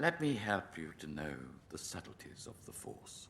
Let me help you to know the subtleties of the Force.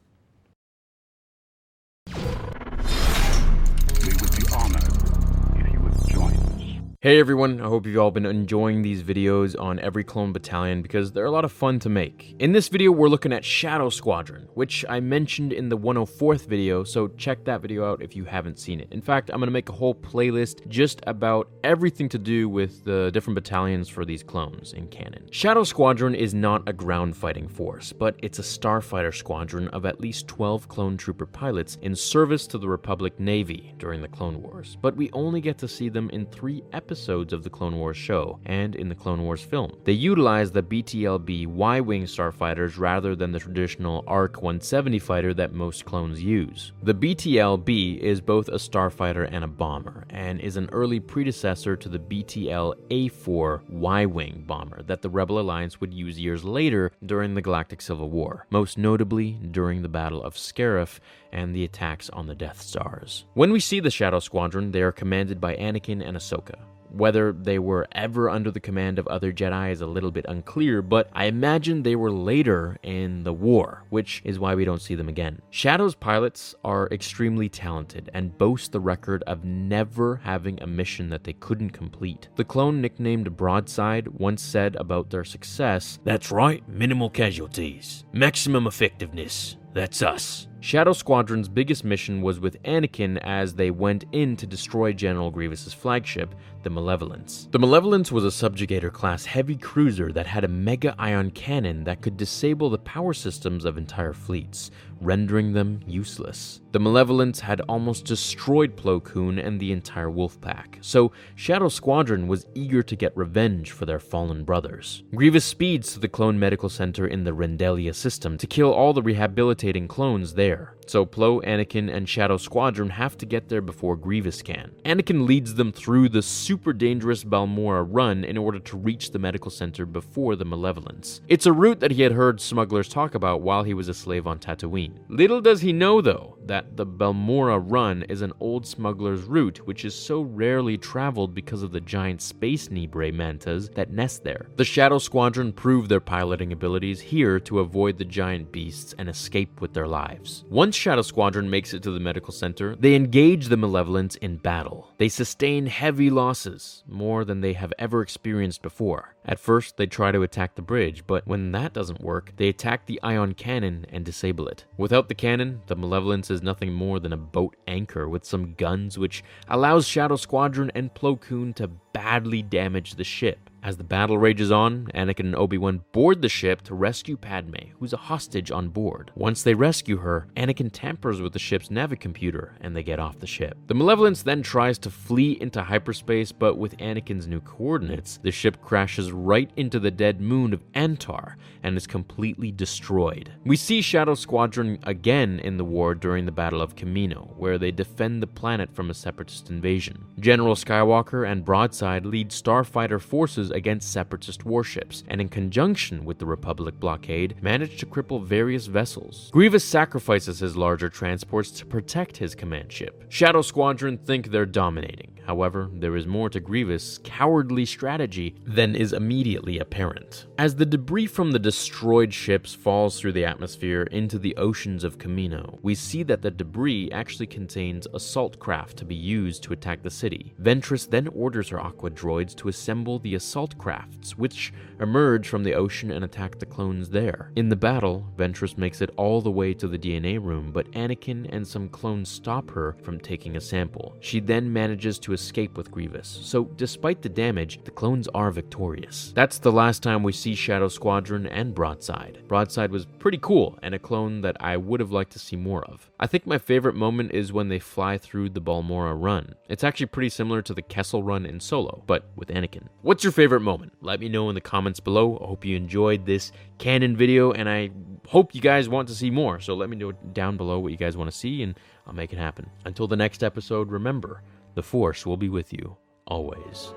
Hey everyone, I hope you've all been enjoying these videos on every clone battalion because they're a lot of fun to make. In this video, we're looking at Shadow Squadron, which I mentioned in the 104th video, so check that video out if you haven't seen it. In fact, I'm to make a whole playlist just about everything to do with the different battalions for these clones in canon. Shadow Squadron is not a ground fighting force, but it's a starfighter squadron of at least 12 clone trooper pilots in service to the Republic Navy during the Clone Wars, but we only get to see them in three episodes episodes of the Clone Wars show and in the Clone Wars film. They utilize the BTLB Y Wing starfighters rather than the traditional ARC 170 fighter that most clones use. The BTLB is both a starfighter and a bomber, and is an early predecessor to the BTL A4 Y Wing bomber that the Rebel Alliance would use years later during the Galactic Civil War, most notably during the Battle of Scarif and the attacks on the Death Stars. When we see the Shadow Squadron, they are commanded by Anakin and Ahsoka. Whether they were ever under the command of other Jedi is a little bit unclear, but I imagine they were later in the war, which is why we don't see them again. Shadow's pilots are extremely talented and boast the record of never having a mission that they couldn't complete. The clone nicknamed Broadside once said about their success That's right, minimal casualties, maximum effectiveness. That's us. Shadow Squadron's biggest mission was with Anakin as they went in to destroy General Grievous's flagship, the Malevolence. The Malevolence was a subjugator class heavy cruiser that had a mega ion cannon that could disable the power systems of entire fleets, rendering them useless. The Malevolence had almost destroyed Plo Koon and the entire wolf pack, so Shadow Squadron was eager to get revenge for their fallen brothers. Grievous speeds to the clone medical center in the Ryndellia system to kill all the rehabilitating clones there. So Plo, Anakin, and Shadow Squadron have to get there before Grievous can. Anakin leads them through the super dangerous Balmorra run in order to reach the medical center before the Malevolence. It's a route that he had heard smugglers talk about while he was a slave on Tatooine. Little does he know, though, that the Balmorra run is an old smuggler's route which is so rarely traveled because of the giant space Neebray mantas that nest there. The Shadow Squadron prove their piloting abilities here to avoid the giant beasts and escape with their lives. Once Shadow Squadron makes it to the medical center, they engage the Malevolence in battle. They sustain heavy losses, more than they have ever experienced before. At first, they try to attack the bridge, but when that doesn't work, they attack the ion cannon and disable it. Without the cannon, the Malevolence is nothing more than a boat anchor with some guns, which allows Shadow Squadron and Plo Koon to badly damage the ship. As the battle rages on, Anakin and Obi-Wan board the ship to rescue Padme, who's a hostage on board. Once they rescue her, Anakin tampers with the ship's navicomputer and they get off the ship. The Malevolence then tries to flee into hyperspace, but with Anakin's new coordinates, the ship crashes right into the dead moon of Antar and is completely destroyed. We see Shadow Squadron again in the war during the Battle of Kamino, where they defend the planet from a separatist invasion. General Skywalker and Broadside lead starfighter forces against separatist warships, and in conjunction with the Republic blockade, managed to cripple various vessels. Grievous sacrifices his larger transports to protect his command ship. Shadow Squadron think they're dominating. However, there is more to Grievous' cowardly strategy than is immediately apparent. As the debris from the destroyed ships falls through the atmosphere into the oceans of Kamino, we see that the debris actually contains assault craft to be used to attack the city. Ventress then orders her Aqua droids to assemble the assault crafts, which emerge from the ocean and attack the clones there. In the battle, Ventress makes it all the way to the DNA room, but Anakin and some clones stop her from taking a sample. She then manages to escape with Grievous, so despite the damage, the clones are victorious. That's the last time we see Shadow Squadron and Broadside. Broadside was pretty cool, and a clone that I would have liked to see more of. I think my favorite moment is when they fly through the Balmorra run. It's actually pretty similar to the Kessel run in Solo, but with Anakin. What's your favorite moment? Let me know in the comments below. I hope you enjoyed this canon video, and I hope you guys want to see more. So let me know down below what you guys want to see, and I'll make it happen. Until the next episode, remember, the Force will be with you, always.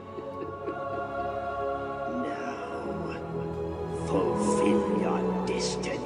Now, fulfill your destiny.